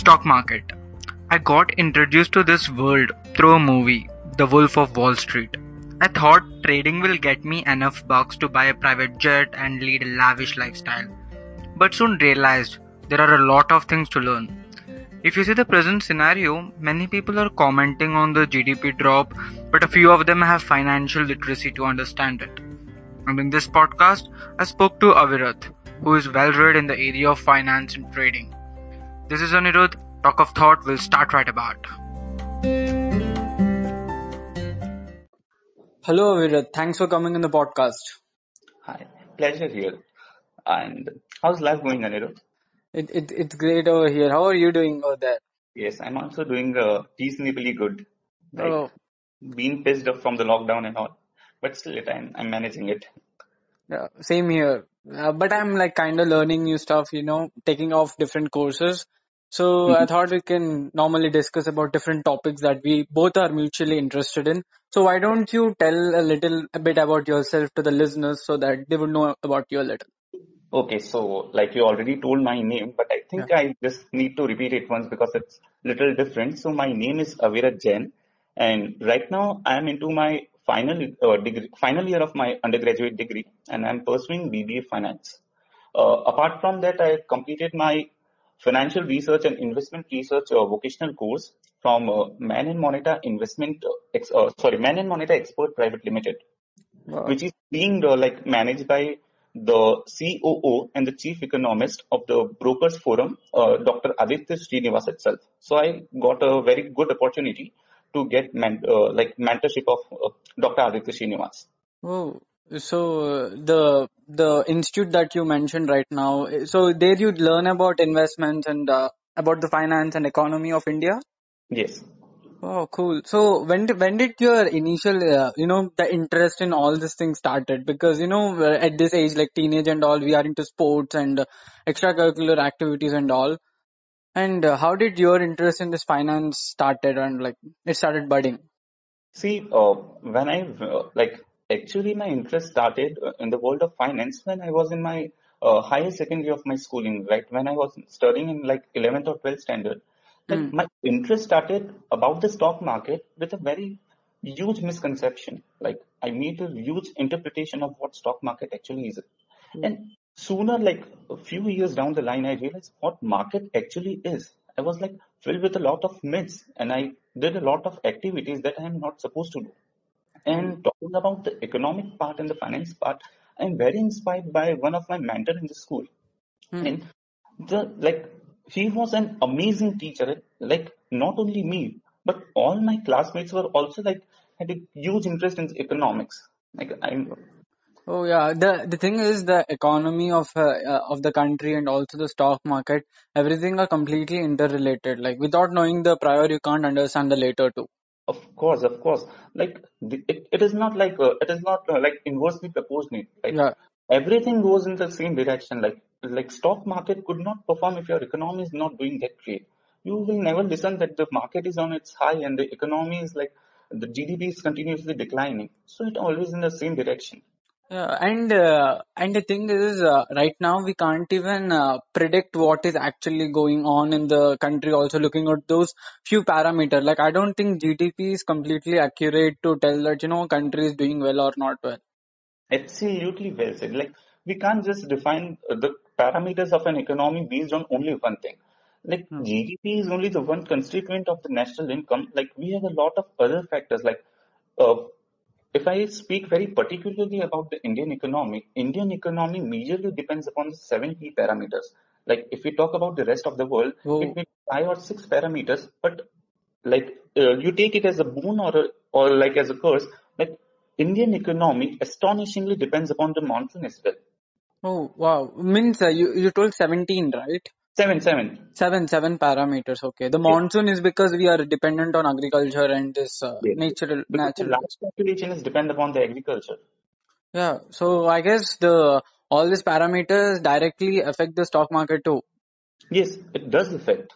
Stock market. I got introduced to this world through a movie, The Wolf of Wall Street. I thought trading will get me enough bucks to buy a private jet and lead a lavish lifestyle. But soon realized there are a lot of things to learn. If you see the present scenario, many people are commenting on the GDP drop, but a few of them have financial literacy to understand it. And in this podcast, I spoke to Avirat, who is well read in the area of finance and trading. This is Anirudh. Talk of Thought will start right about. Hello, Avirat. Thanks for coming in the podcast. Hi, pleasure here. And how's life going, Anirudh? It, it, it's great over here. How are you doing over there? Yes, I'm also doing uh, reasonably good. Like, Oh, being pissed off from the lockdown and all. But still, it, I'm, I'm managing it. yeah, same here. Uh, but I'm like kind of learning new stuff, you know, taking off different courses. So I Mhm. thought we can normally discuss about different topics that we both are mutually interested in. So why don't you tell a little a bit about yourself to the listeners so that they would know about you a little? Okay, so like you already told my name, but I Yeah. think I just need to repeat it once because it's little different. So my name is Avirat Jain, and right now I am into my final uh, degree, final year of my undergraduate degree, and I'm pursuing BBA Finance. Uh, apart from that, I completed my financial research and investment research uh, vocational course from uh, Man and Moneta Investment, uh, ex, uh, sorry, Man and Moneta Expert Private Limited Wow. which is being uh, like managed by the COO and the chief economist of the Brokers Forum, uh, Dr. Aditya Srinivas itself. So I got a very good opportunity to get men- uh, like mentorship of uh, Dr. Aditya Srinivas. Oh, so the the institute that you mentioned right now, so there you learn about investments and uh, about the finance and economy of India. Yes. Oh, cool. So when did, when did your initial, uh, you know, the interest in all these things started? Because, you know, at this age, like teenage and all, we are into sports and uh, extracurricular activities and all. And uh, how did your interest in this finance started and like it started budding? See, uh, when I uh, like actually my interest started uh, in the world of finance when I was in my uh, higher secondary of my schooling, right? When I was studying in like 11th or 12th standard, like Hmm. my interest started about the stock market with a very huge misconception. Like I made a huge interpretation of what stock market actually is. And sooner, like a few years down the line, I realized what market actually is. I was like filled with a lot of myths and I did a lot of activities that I am not supposed to do. And talking about the economic part and the finance part, I'm very inspired by one of my mentor in the school. Hmm. And the like he was an amazing teacher. Like not only me, but all my classmates were also like had a huge interest in economics. Like I'm Oh yeah, the the thing is the economy of uh, uh, of the country and also the stock market, everything are completely interrelated. Like without knowing the prior, you can't understand the later too. Of course, of course. Like the, it, it is not like uh, it is not uh, like inversely proportionate. Like Yeah. everything goes in the same direction. Like like stock market could not perform if your economy is not doing that great. You will never listen that the market is on its high and the economy is like the GDP is continuously declining. So it always in the same direction. Yeah, and uh, and the thing is, uh, right now we can't even uh, predict what is actually going on in the country. Also looking at those few parameters, like I don't think GDP is completely accurate to tell that you know country is doing well or not well. Absolutely well said. Like we can't just define uh, the parameters of an economy based on only one thing. Like Hmm. GDP is only the one constituent of the national income. Like we have a lot of other factors. Like uh, if I speak very particularly about the Indian economy, Indian economy majorly depends upon the seven key parameters. Like if we talk about the rest of the world, it Oh, may be five or six parameters, but like uh, you take it as a boon or a, or like as a curse. Like Indian economy astonishingly depends upon the monsoon as well. oh wow! Means uh, you you told seventeen, right? Seven, seven. Seven seven parameters. Okay, the Yes, monsoon is because we are dependent on agriculture and this uh, yes. natural Because the natural. large population is depend upon the agriculture. Yeah, so I guess the all these parameters directly affect the stock market too. Yes, it does affect.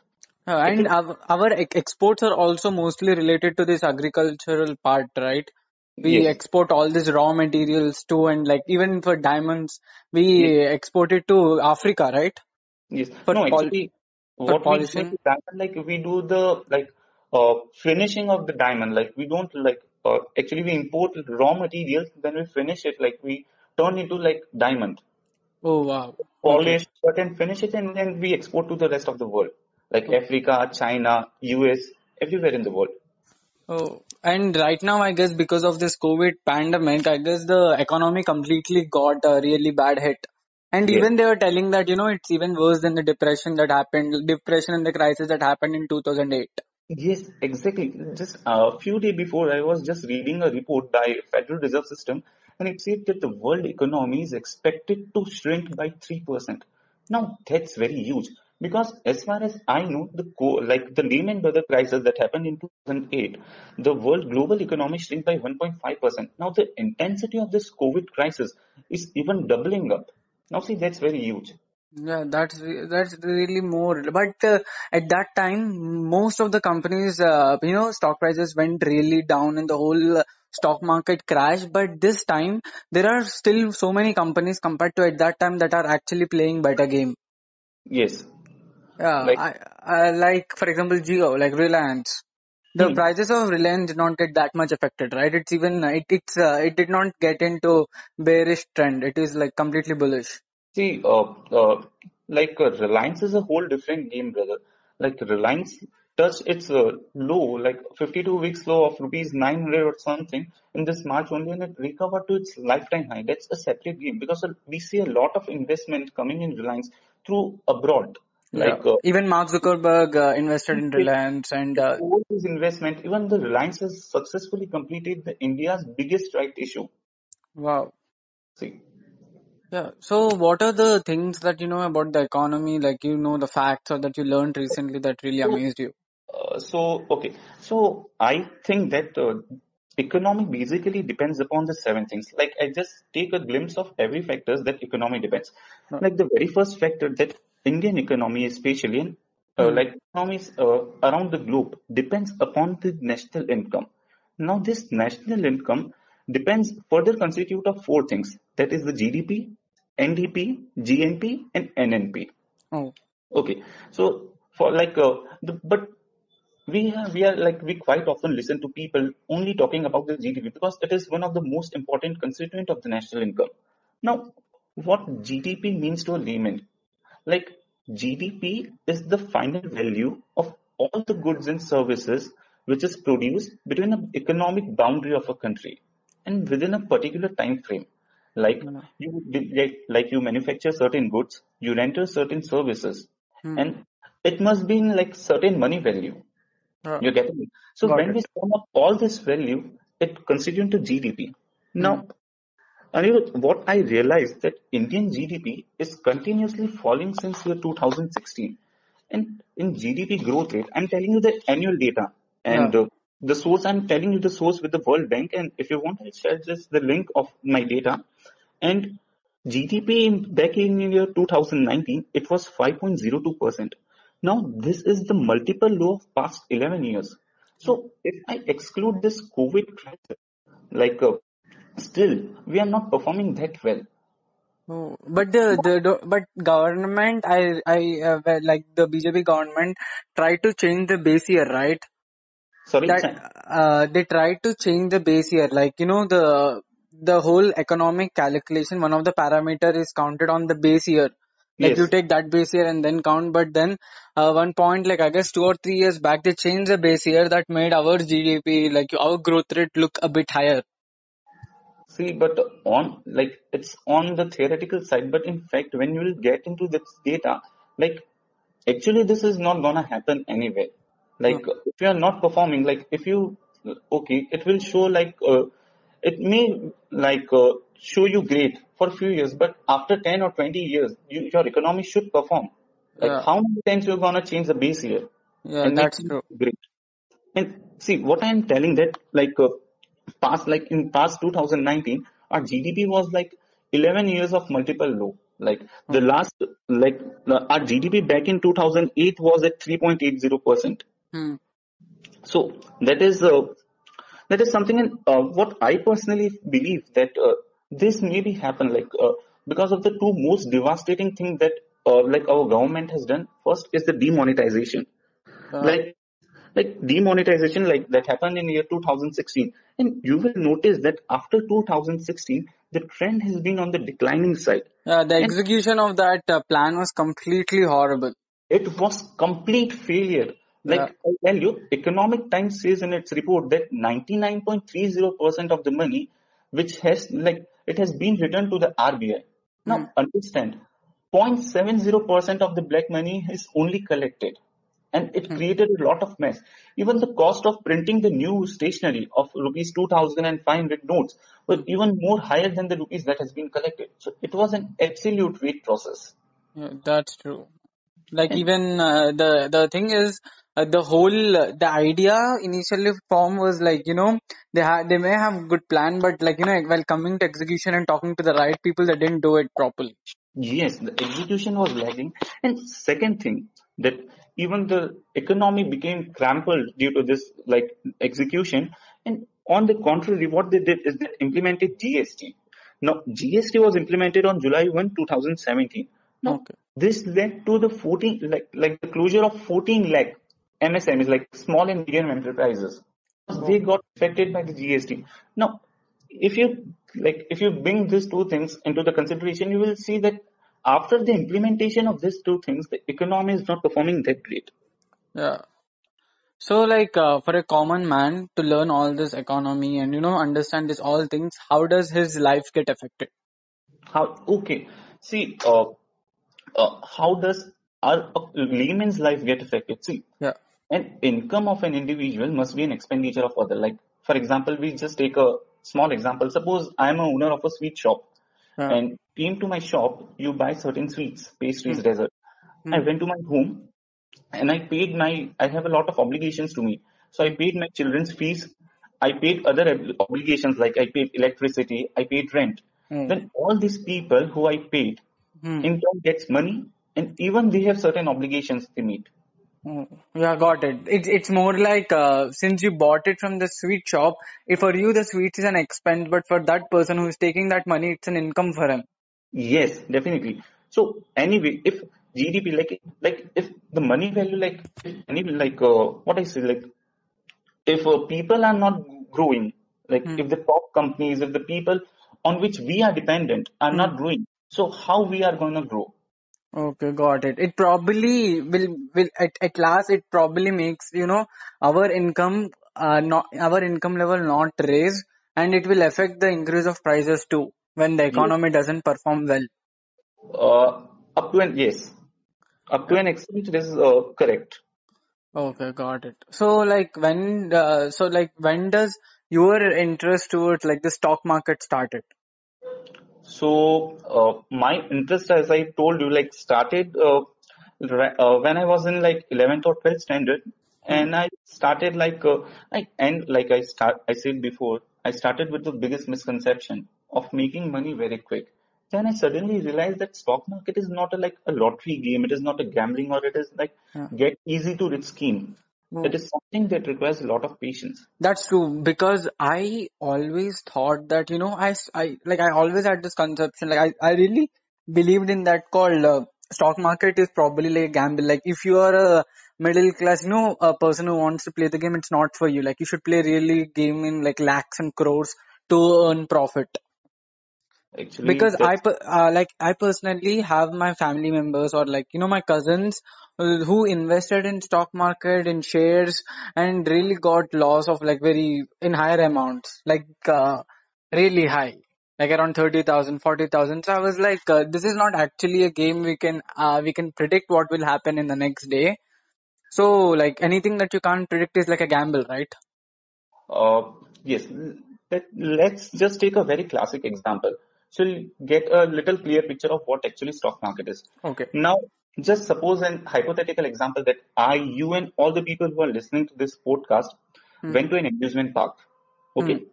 Uh, and is, our, our ex- exports are also mostly related to this agricultural part, right? We yes, export all these raw materials too, and like even for diamonds, yes, we export it to Africa, right? Yes. For No, pol. actually, what we do polishing. with diamond, like we do the like uh, finishing of the diamond. Like we don't like uh, actually we import raw materials, then we finish it. Like we turn into like diamond, Oh wow. Okay. polish, cut and finish it, and then we export to the rest of the world, like Africa, China, US, everywhere in the world. Oh, and right now, I guess because of this COVID pandemic, I guess the economy completely got a really bad hit. And Yes. even they were telling that, you know, it's even worse than the depression that happened, depression and the crisis that happened in 2008. Yes, exactly. Just a few days before, I was just reading a report by Federal Reserve System, and it said that the world economy is expected to shrink by three percent. Now that's very huge because, as far as I know, the co- like the Lehman Brothers crisis that happened in 2008, the world global economy shrink by 1.5 percent. Now the intensity of this COVID crisis is even doubling up. Now see, that's very huge. Yeah, that's that's really more. But uh, at that time, most of the companies, uh, you know, stock prices went really down and the whole uh, stock market crashed. But this time, there are still so many companies compared to at that time that are actually playing better game. Yes, Yeah, like I, I like for example Jio, like Reliance. The hmm. prices of Reliance did not get that much affected, right? It's even it it's uh, it did not get into bearish trend. It is like completely bullish. See, uh, uh, like uh, Reliance is a whole different game, brother. Like Reliance touched its uh, low, like 52 weeks low of rupees 900 or something in this March only, and it recovered to its lifetime high. That's a separate game because uh, we see a lot of investment coming in Reliance through abroad. Yeah, Like uh, even Mark Zuckerberg uh, invested in Reliance, and uh, all these investment, even the Reliance has successfully completed the India's biggest right issue. wow, See, yeah. So, what are the things that you know about the economy, like you know the facts or that you learned recently that really so amazed you? Uh, so okay. So i think that uh, economy basically depends upon the seven things. Like i just take a glimpse of every factors that economy depends. Like the very first factor that indian economy especially in uh, Hmm. like economies uh, around the globe depends upon the national income now this national income depends further constitute of four things that is the gdp ndp gnp and nnp Oh, okay so for like uh, the, but we are, we are like we quite often listen to people only talking about the GDP because it is one of the most important constituent of the national income. Now, what GDP means to a layman? Like GDP is the final value of all the goods and services which is produced between an economic boundary of a country and within a particular time frame. Like yeah. you like, you manufacture certain goods, you render certain services, Hmm. and it must be in like certain money value. Uh, You're getting me? So got when we sum up all this value, it constitutes to GDP. Hmm. Now, Anirudh, what I realized that Indian GDP is continuously falling since year 2016. And in GDP growth rate, I'm telling you the annual data. And uh, the source, I'm telling you the source with the World Bank. And if you want, I'll share just the link of my data. And GDP in, back in year 2019, it was 5.02%. Now, this is the multiple low of past 11 years. So, if I exclude this COVID crisis, like uh, still we are not performing that well. Oh, but the, the but government I I uh, like the BJP government tried to change the base year right? Sorry, that uh, they tried to change the base year. Like you know the the whole economic calculation one of the parameter is counted on the base year. Like you take that base year and then count but then uh, one point like I guess two or three years back they changed the base year that made our GDP like our growth rate look a bit higher See, but on like it's on the theoretical side, but in fact, when you will get into this data, like actually this is not gonna happen anyway. Like if you are not performing, like if you okay, it will show like uh, it may like uh, show you great for a few years, but after ten or twenty years, you, your economy should perform. Like yeah how many times you're gonna change the base year yeah and that's true great? And see, what I am telling that like uh, past like in past 2019, our GDP was like 11 years of multiple low. Like the Hmm. last like the, our GDP back in 2008 was at 3.80 percent. Hmm. So that is uh, that is something in, uh, what I personally believe that uh, this maybe happen like uh, because of the two most devastating things that uh, like our government has done first is the demonetization. Uh, Like like demonetization like that happened in year 2016 and you will notice that after 2016 the trend has been on the declining side uh, the and execution of that uh, plan was completely horrible. it was complete failure Yeah. like i tell you economic times says in its report that 99.30% of the money which has like it has been returned to the rbi now Hmm. understand 0.70% of the black money is only collected and it Hmm. created a lot of mess even the cost of printing the new stationery of rupees 2500 notes were even more higher than the rupees that has been collected so it was an absolute wait process Yeah, that's true. Like and even uh, the the thing is uh, the whole uh, the idea initially form was like you know they had they may have good plan but like you know while coming to execution and talking to the right people they didn't do it properly. Yes, the execution was lagging. And second thing, that even the economy became trampled due to this like execution. And on the contrary, what they did is they implemented GST. Now, GST was implemented on July 1, 2017. Now, Okay. this led to the 14, like, like the closure of 14 lakh MSMEs, like small and medium enterprises. They got affected by the GST. Now, if you like if you bring these two things into the consideration you will see that after the implementation of these two things the economy is not performing that great Yeah. So like uh, for a common man to learn all this economy and you know understand this all things, how does his life get affected? how okay see uh, uh, how does our a layman's life get affected see Yeah. an income of an individual must be an expenditure of other like for example we just take a small example suppose i am a owner of a sweet shop Yeah. and came to my shop you buy certain sweets pastries Hmm. dessert i Hmm. went to my home and I paid my, I have a lot of obligations to me. So I paid my children's fees. I paid other ob- obligations like I paid electricity, I paid rent. Hmm. Then all these people who I paid Hmm. in turn gets money and even they have certain obligations they meet. Oh, yeah, got it. It's it's more like uh, since you bought it from the sweet shop, if for you the sweets is an expense, but for that person who is taking that money, it's an income for him. Yes, definitely. So anyway, if GDP like like if the money value like if any like uh, what I say like if uh, people are not growing, like Hmm. if the top companies, if the people on which we are dependent are Hmm. not growing, so how we are going to grow? Okay, got it. It probably will will at, at last it probably makes you know our income uh not our income level not raise and it will affect the increase of prices too when the economy doesn't perform well. Uh, up to an yes, up to an extent, it is uh, correct. Okay, got it. So like when uh, so like when does your interest towards like the stock market started? So uh, my interest, as I told you, like started uh, uh, when I was in like 11th or 12th standard, and I started like uh, I and like I start I said before, I started with the biggest misconception of making money very quick. Then I suddenly realized that stock market is not a like a lottery game. It is not a gambling or it is like Yeah. get easy to rich scheme. It is something that requires a lot of patience. That's true because I always thought that you know I, I- like I always had this conception like I, I really believed in that called uh, stock market is probably like a gamble. Like if you are a middle class you know a person who wants to play the game it's not for you. Like you should play really game in like lakhs and crores to earn profit Actually, because I per- uh, like I personally have my family members or like you know my cousins who invested in stock market in shares and really got loss of like very in higher amounts. Like uh, really high. Like around 30,000 40,000 so I was like uh, this is not actually a game we can uh, we can predict what will happen in the next day. So like anything that you can't predict is like a gamble right? Uh, yes, let, let's just take a very classic example. You'll get a little clear picture of what actually stock market is. okay Now, just suppose an hypothetical example that I, you and all the people who are listening to this podcast hmm. went to an amusement park. Okay.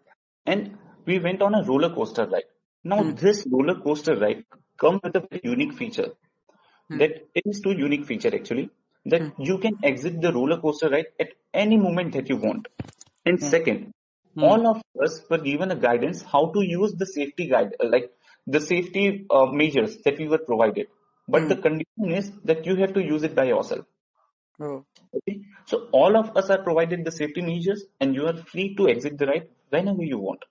And we went on a roller coaster ride. Now, Hmm. this roller coaster ride comes with a unique feature Hmm. that it is two unique feature actually that Hmm. you can exit the roller coaster ride at any moment that you want. And Hmm. second, Hmm. all of us were given a guidance how to use the safety guide, like the safety uh, measures that we were provided. but Hmm. the condition is that you have to use it by yourself. Oh. Okay. So all of us are provided the safety measures and you are free to exit the ride whenever you want.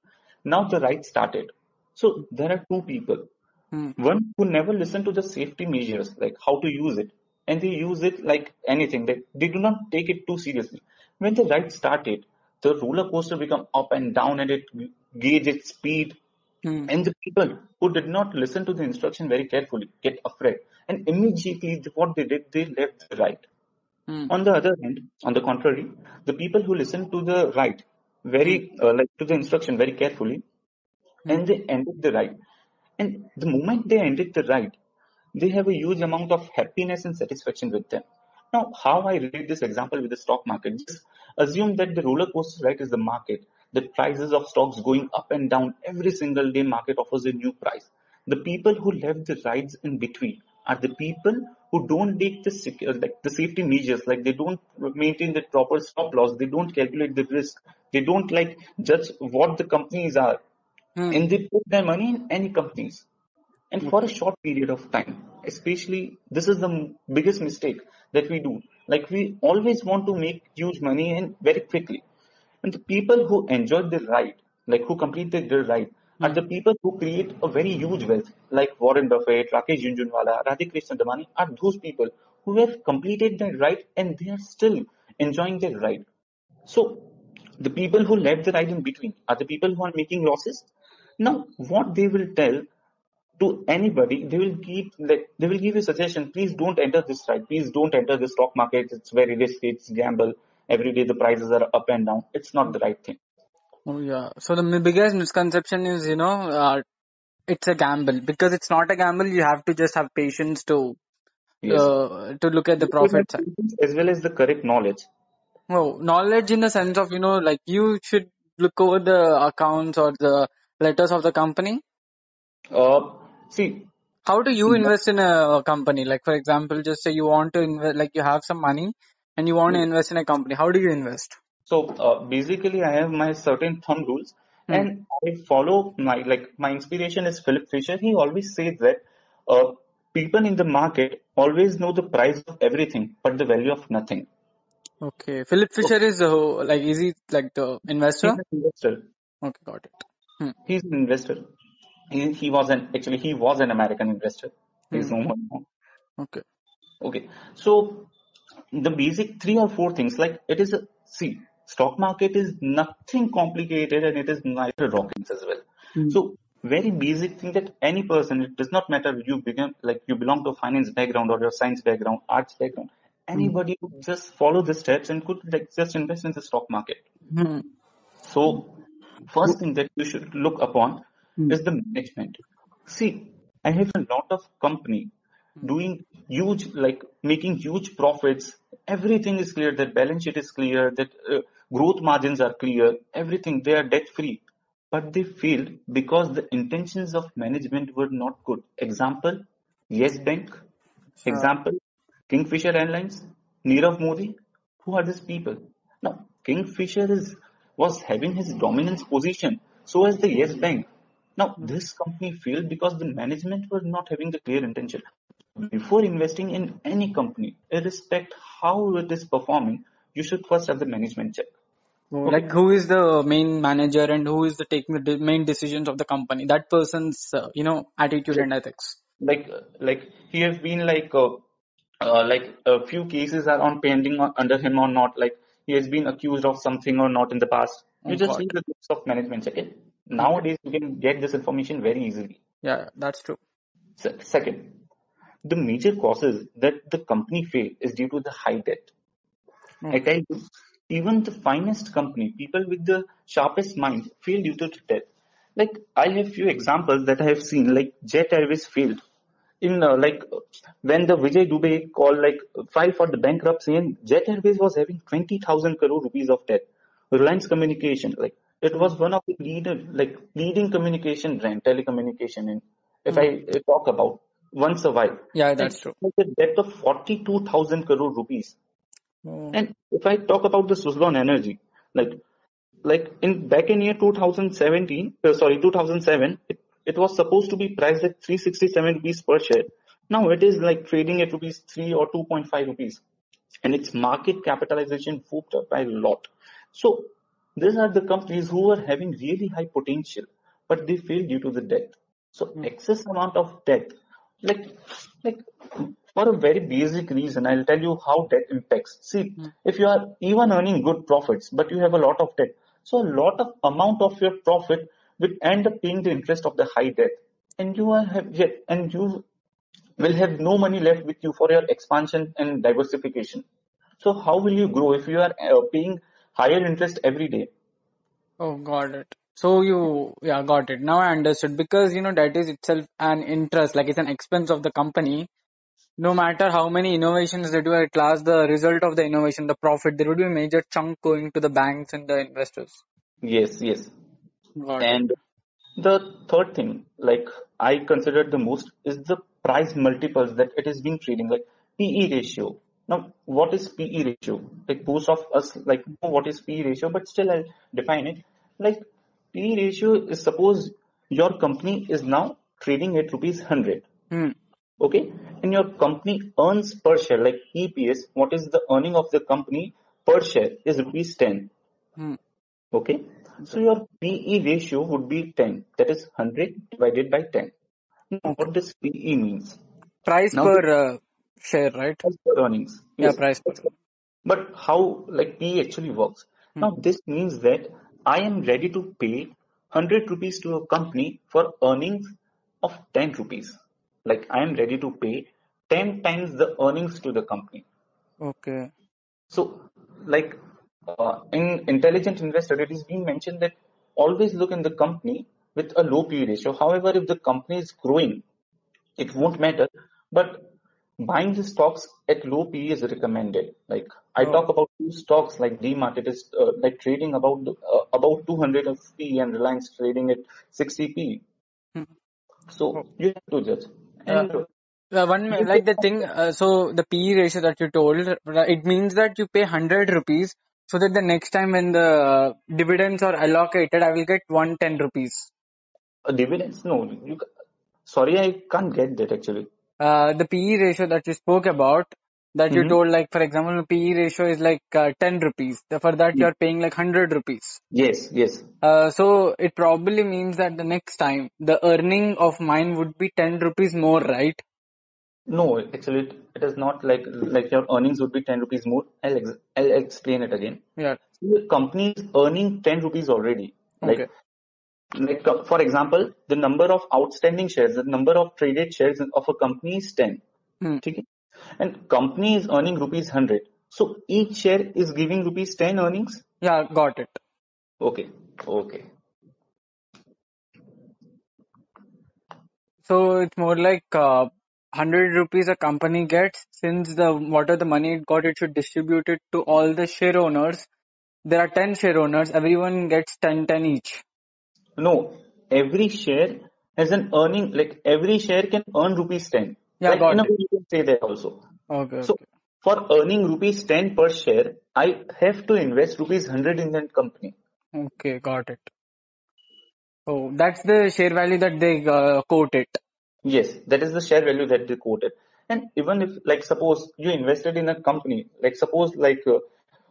Now the ride started. So there are two people. Hmm. One who never listened to the safety measures, like how to use it, and they use it like anything. They, they do not take it too seriously. When the ride started, the roller coaster become up and down and it gauge its speed. Hmm. And the people who did not listen to the instruction very carefully get afraid. And immediately what they did, they left the ride. Hmm. On the other hand, on the contrary, the people who listened to the ride very uh, like to the instruction very carefully, and they ended the ride. And the moment they ended the ride, they have a huge amount of happiness and satisfaction with them. Now, how I relate this example with the stock market? Just assume that the roller coaster ride is the market. The prices of stocks going up and down every single day. Market offers a new price. The people who left the rides in between are the people who don't take the secure, like the safety measures, like they don't maintain the proper stop loss, they don't calculate the risk, they don't like judge what the companies are, Hmm. and they put their money in any companies and for a short period of time especially this is the biggest mistake that we do. Like we always want to make huge money and very quickly. And the people who enjoy the ride like who completed their ride are hmm. the people who create a very huge wealth like warren buffett rakesh jhunjhunwala radhakrishnan damani are those people who have completed their ride and they are still enjoying their ride. So the people who left the ride in between are the people who are making losses. Now, what they will tell to anybody, they will keep like they will give you suggestion. Please don't enter this ride. Please don't enter the stock market. It's very risky. It's gamble. Every day the prices are up and down. It's not the right thing. Oh yeah. So the biggest misconception is, you know, uh, it's a gamble because it's not a gamble. You have to just have patience to Yes. uh, to look at the You should profit side. as well as the correct knowledge. Oh, knowledge in the sense of, you know, like you should look over the accounts or the letters of the company. Uh, see, How do you invest in a company? Like for example, just say you want to invest, like you have some money and you want to invest in a company. How do you invest? So uh, basically, I have my certain thumb rules, Hmm. and I follow my like my inspiration is Philip Fisher. He always says that uh, people in the market always know the price of everything, but the value of nothing. Okay. Philip Fisher is uh, like, is he like the He's investor? an investor. Okay, got it. Hmm. He's an investor. He, he was an actually he was an American investor. Hmm. no more. Okay. Okay, so the basic three or four things like it is a see stock market is nothing complicated and it is neither rockets as well. Hmm. So very basic thing that any person it does not matter you begin like you belong to finance background or your science background, arts background. Anybody could just follow the steps and could like just invest in the stock market. Hmm. So first thing that you should look upon Hmm. Is the management. See, I have a lot of company doing huge, like making huge profits. Everything is clear. That balance sheet is clear. That uh, growth margins are clear. Everything they are debt free, but they failed because the intentions of management were not good. Example: Yes Bank. Sure. Example: Kingfisher Airlines. Nirav Modi. Who are these people? Now, Kingfisher is was having his dominance position. So as the Yes Bank. Now, this company failed because the management were not having the clear intention. Before investing in any company, irrespective how it is performing, you should first have the management check. Oh, Okay. Like who is the main manager and who is the taking the de- main decisions of the company? That person's, uh, you know, attitude and ethics. Like, like he has been like, uh, uh, like a few cases are on pending on, under him or not. Like he has been accused of something or not in the past. You Oh just God. read the of management check. Okay. Nowadays, you can get this information very easily. Yeah, that's true. Se- Second, the major causes that the company failed is due to the high debt. I Okay. tell you, even the finest company, people with the sharpest mind, fail due to debt. Like I have few examples that I have seen. Like Jet Airways failed in uh, like when the Vijay Dubey called like filed for the bankruptcy, and Jet Airways was having twenty thousand crore rupees of debt. Reliance Communication, like it was one of the leader, like leading communication brand, telecommunication. And if Hmm. I talk about once a while, Yeah, that's true. it a debt of forty two thousand crore rupees. Oh. And if I talk about the Suzlon Energy, like like in back in year 2017, uh, sorry 2007, it, it was supposed to be priced at 367 rupees per share, Now it is like trading at rupees 3 or 2.5 rupees and its market capitalization moved up by a lot. So these are the companies who are having really high potential, but they fail due to the debt. So Hmm. excess amount of debt, like, like for a very basic reason, I'll tell you how debt impacts. See, Hmm. if you are even earning good profits, but you have a lot of debt, so a lot of amount of your profit will end up paying the interest of the high debt, and you are have yet, and you will have no money left with you for your expansion and diversification. So how will you grow if you are uh, paying higher interest every day? Oh, got it. So you, yeah, got it. Now I understood because you know that is itself an interest, like it's an expense of the company. No matter how many innovations they do at last, the result of the innovation, the profit, there would be a major chunk going to the banks and the investors. Yes, yes. Got it. And the third thing, like I consider the most, is the price multiples that it is being trading, like PE ratio. Now, what is PE ratio? Like most of us like know what is PE ratio, but still I'll define it. Like PE ratio is suppose your company is now trading at rupees 100. Hmm. Okay. And your company earns per share, like EPS, what is the earning of the company per share is rupees 10. Hmm. Okay. So your PE ratio would be 10. That is 100 divided by 10. Now, what does PE means? Price Now, per uh, share, right? price per earnings. Yeah, Yes. price per. But how like PE actually works? Hmm. Now this means that I am ready to pay 100 rupees to a company for earnings of 10 rupees. Like I am ready to pay 10 times the earnings to the company. Okay. So, like uh, in intelligent investor, it is being mentioned that always look in the company with a low PE ratio. However, if the company is growing, it won't matter. But buying the stocks at low PE is recommended. Like I Oh. talk about two stocks like DMart, it is uh, like trading about uh, about 200 of PE and Reliance trading at 60 PE. Hmm. So Oh. you have to judge. Uh, And uh, one like the thing. Uh, so the PE ratio that you told, uh, it means that you pay hundred rupees, so that the next time when the uh, dividends are allocated, I will get one ten rupees. uh, dividends. No, you. Sorry, I can't get that actually. Uh, the PE ratio that you spoke about, that you hmm told, like for example, the PE ratio is like uh, ten rupees. For that, you are paying like hundred rupees. Yes, yes. Uh, so it probably means that the next time the earning of mine would be 10 rupees more, right? No, actually, it, it is not like like your earnings would be 10 rupees more. I'll ex- I'll explain it again. Yeah. So the company is earning 10 rupees already. Okay. Like, uh, for example, the number of outstanding shares, the number of traded shares of a company is 10. Mm. And company is earning rupees 100. So each share is giving rupees 10 earnings? Yeah, got it. Okay. Okay. So it's more like uh, 100 rupees a company gets since the whatever the money it got, it should distribute it to all the share owners. There are 10 share owners. Everyone gets 10, 10 each. No, every share has an earning, like every share can earn rupees 10. Yeah, Like got in a way you can say that also. Okay, So okay. for earning rupees 10 per share, I have to invest rupees 100 in that company. Okay, got it. Oh, that's the share value that they uh, quote it. Yes, that is the share value that they quoted. And even if, like, suppose you invested in a company, like, suppose, like, uh,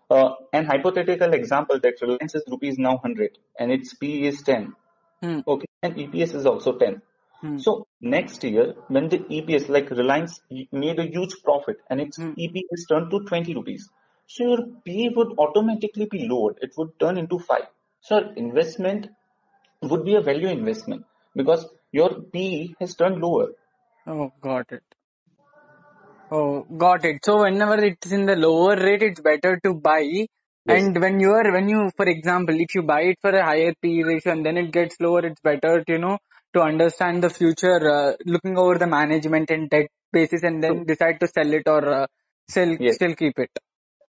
uh, an hypothetical example that Reliance is rupees now 100 and its P is 10. Hmm. Okay. And EPS is also 10. Hmm. So next year, when the EPS, like Reliance made a huge profit and its Hmm. EPS turned to 20 rupees. So your P would automatically be lowered. It would turn into 5. So investment would be a value investment because your PE has turned lower. Oh, got it. Oh, got it. So whenever it's in the lower rate, it's better to buy. Yes. And when you are, when you, for example, if you buy it for a higher P ratio and then it gets lower, it's better, to, you know, to understand the future, uh, looking over the management and debt basis and then decide to sell it or uh, sell, yes, still keep it.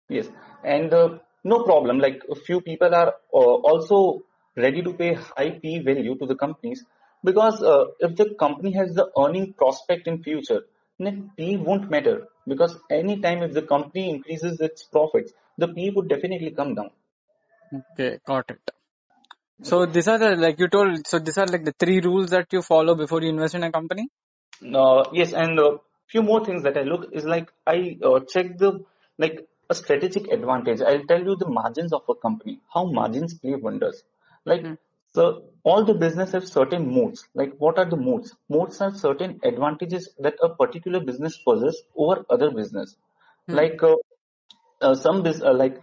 yes, and uh, no problem. Like a few people are uh, also ready to pay high P value to the companies because uh, if the company has the earning prospect in future, then P won't matter because anytime if the company increases its profits, the P would definitely come down. Okay, got it. So these are the, like you told, so these are like the three rules that you follow before you invest in a company? Uh, yes, and uh, few more things that I look is like I uh, check the like a strategic advantage. I'll tell you the margins of a company, how margins play wonders. Like Hmm. so, all the business have certain moats. Like what are the moats? Moats are certain advantages that a particular business possesses over other business. Hmm. Like uh, uh, some bus uh, like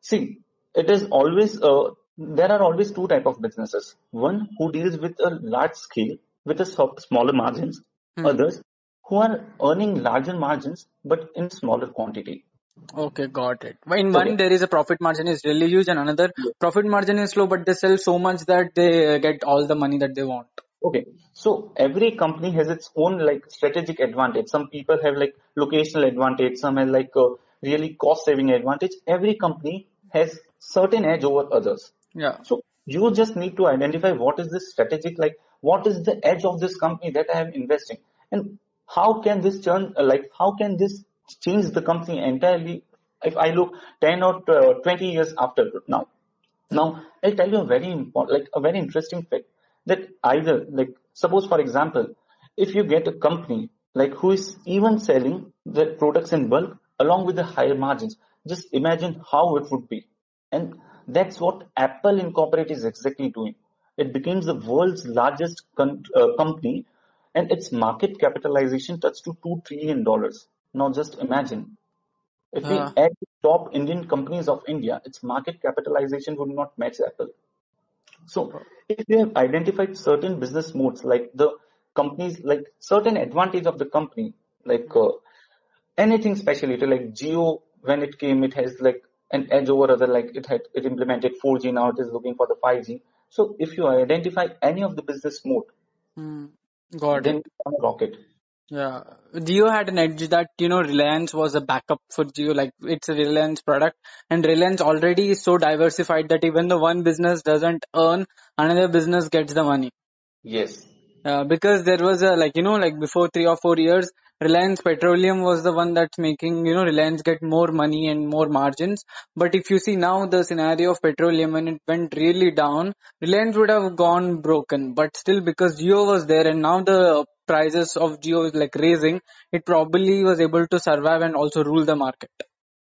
see, it is always uh, there are always two type of businesses. One who deals with a large scale with a so- smaller margins. Hmm. Others who are earning larger margins but in smaller quantity. Okay, got it. In one, Okay. there is a profit margin is really huge, and another profit margin is low, but they sell so much that they get all the money that they want. Okay. So every company has its own like strategic advantage. Some people have like locational advantage. Some have like a really cost saving advantage. Every company has certain edge over others. Yeah. So you just need to identify what is this strategic, like what is the edge of this company that I am investing and how can this turn, uh, like how can this change the company entirely if I look 10 or uh, 20 years after now. Now, I'll tell you a very important, like a very interesting fact that either, like, suppose for example, if you get a company like who is even selling their products in bulk along with the higher margins, just imagine how it would be. And that's what Apple Incorporated is exactly doing. It becomes the world's largest con- uh, company and its market capitalization touched to $2 trillion. Now just imagine if we Uh, add the top Indian companies of India, its market capitalization would not match Apple. So if we have identified certain business moats, like the companies, like certain advantage of the company, like uh, anything specialty, like Jio, when it came, it has like an edge over other, like it had, it implemented 4G, now it is looking for the 5G. So if you identify any of the business moat, hmm, got then it. you rocket. Yeah. Jio had an edge that, you know, Reliance was a backup for Jio, like it's a Reliance product and Reliance already is so diversified that even the one business doesn't earn, another business gets the money. Yes. Uh, because there was a like you know like before three or four years reliance petroleum was the one that's making you know reliance get more money and more margins but if you see now the scenario of petroleum when it went really down reliance would have gone broken but still because Jio was there and now the prices of Jio is like raising it probably was able to survive and also rule the market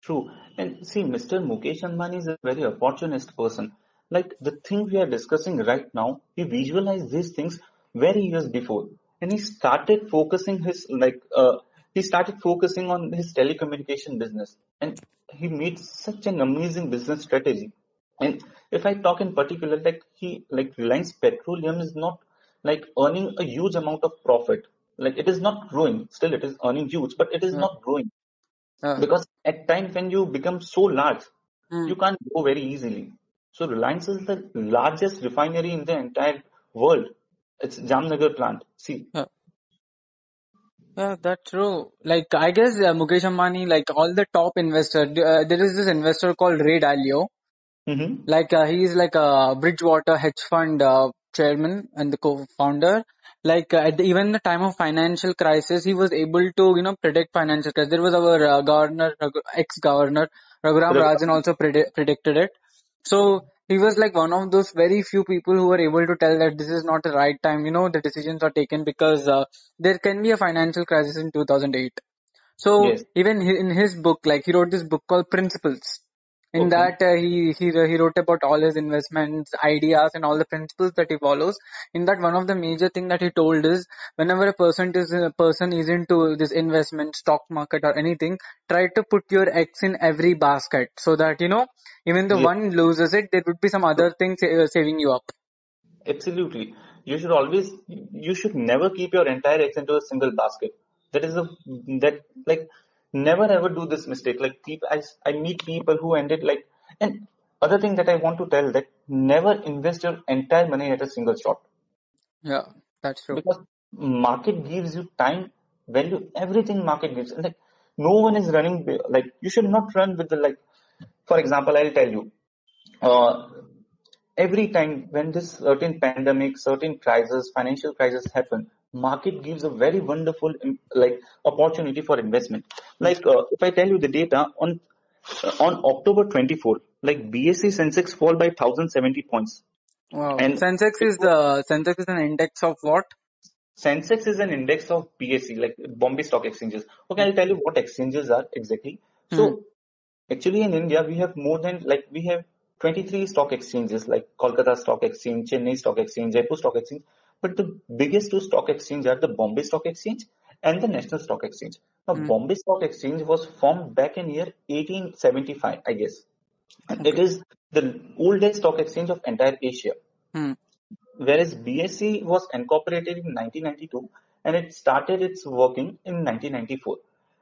True. And see, Mr. Mukesh Ambani is a very opportunist person. Like the thing we are discussing right now, he visualized these things very years before. And he started focusing his, like, uh, he started focusing on his telecommunication business. And he made such an amazing business strategy. And if I talk in particular, like he, like Reliance Petroleum is not like earning a huge amount of profit. Like it is not growing. Still, it is earning huge, but it is yeah. not growing Uh, because at times when you become so large, hmm. you can't grow very easily. So Reliance is the largest refinery in the entire world. It's Jamnagar plant. See, Yeah. Yeah, that's true. Like, I guess uh, Mukesh Ambani, like all the top investor, uh, there is this investor called Ray Dalio. hmm Like, uh, he is like a Bridgewater hedge fund uh, chairman and the co-founder. Like, uh, at the, even the time of financial crisis, he was able to, you know, predict financial crisis. There was our uh, governor, Raghu- ex-governor, Raghuram Rajan also predi- predicted it. So he was like one of those very few people who were able to tell that this is not the right time. You know, the decisions are taken because uh, there can be a financial crisis in 2008. So yes, even in his book, like he wrote this book called Principles. In okay, that uh, he he he wrote about all his investments, ideas, and all the principles that he follows. In that, one of the major thing that he told is whenever a person is a person is into this investment, stock market or anything, try to put your eggs in every basket so that you know even though yes, one loses it, there would be some other thing sa- uh, saving you up. absolutely. You should always, you should never keep your entire eggs into a single basket. That is a that like never ever do this mistake. Like people, I I meet people who ended like and other thing that I want to tell that never invest your entire money at a single shot. Yeah, that's true. because market gives you time value everything market gives like no one is running like you should not run with the like for example i'll tell you uh, every time when this certain pandemic certain crisis financial crisis happen market gives a very wonderful like opportunity for investment like uh, if i tell you the data on on october 24 like bse sensex fall by 1070 points Wow. and Sensex is the Sensex is an index of what? Sensex is an index of BSE, like Bombay Stock Exchanges. Okay, I'll tell you what exchanges are exactly. So, actually in India, we have more than, like, we have 23 stock exchanges, like Kolkata Stock Exchange, Chennai Stock Exchange, Jaipur Stock Exchange. But the biggest two stock exchanges are the Bombay Stock Exchange and the National Stock Exchange. Now, Bombay Stock Exchange was formed back in year 1875, I guess. And it is the oldest stock exchange of entire Asia. Hmm. Whereas BSE was incorporated in 1992 and it started its working in 1994.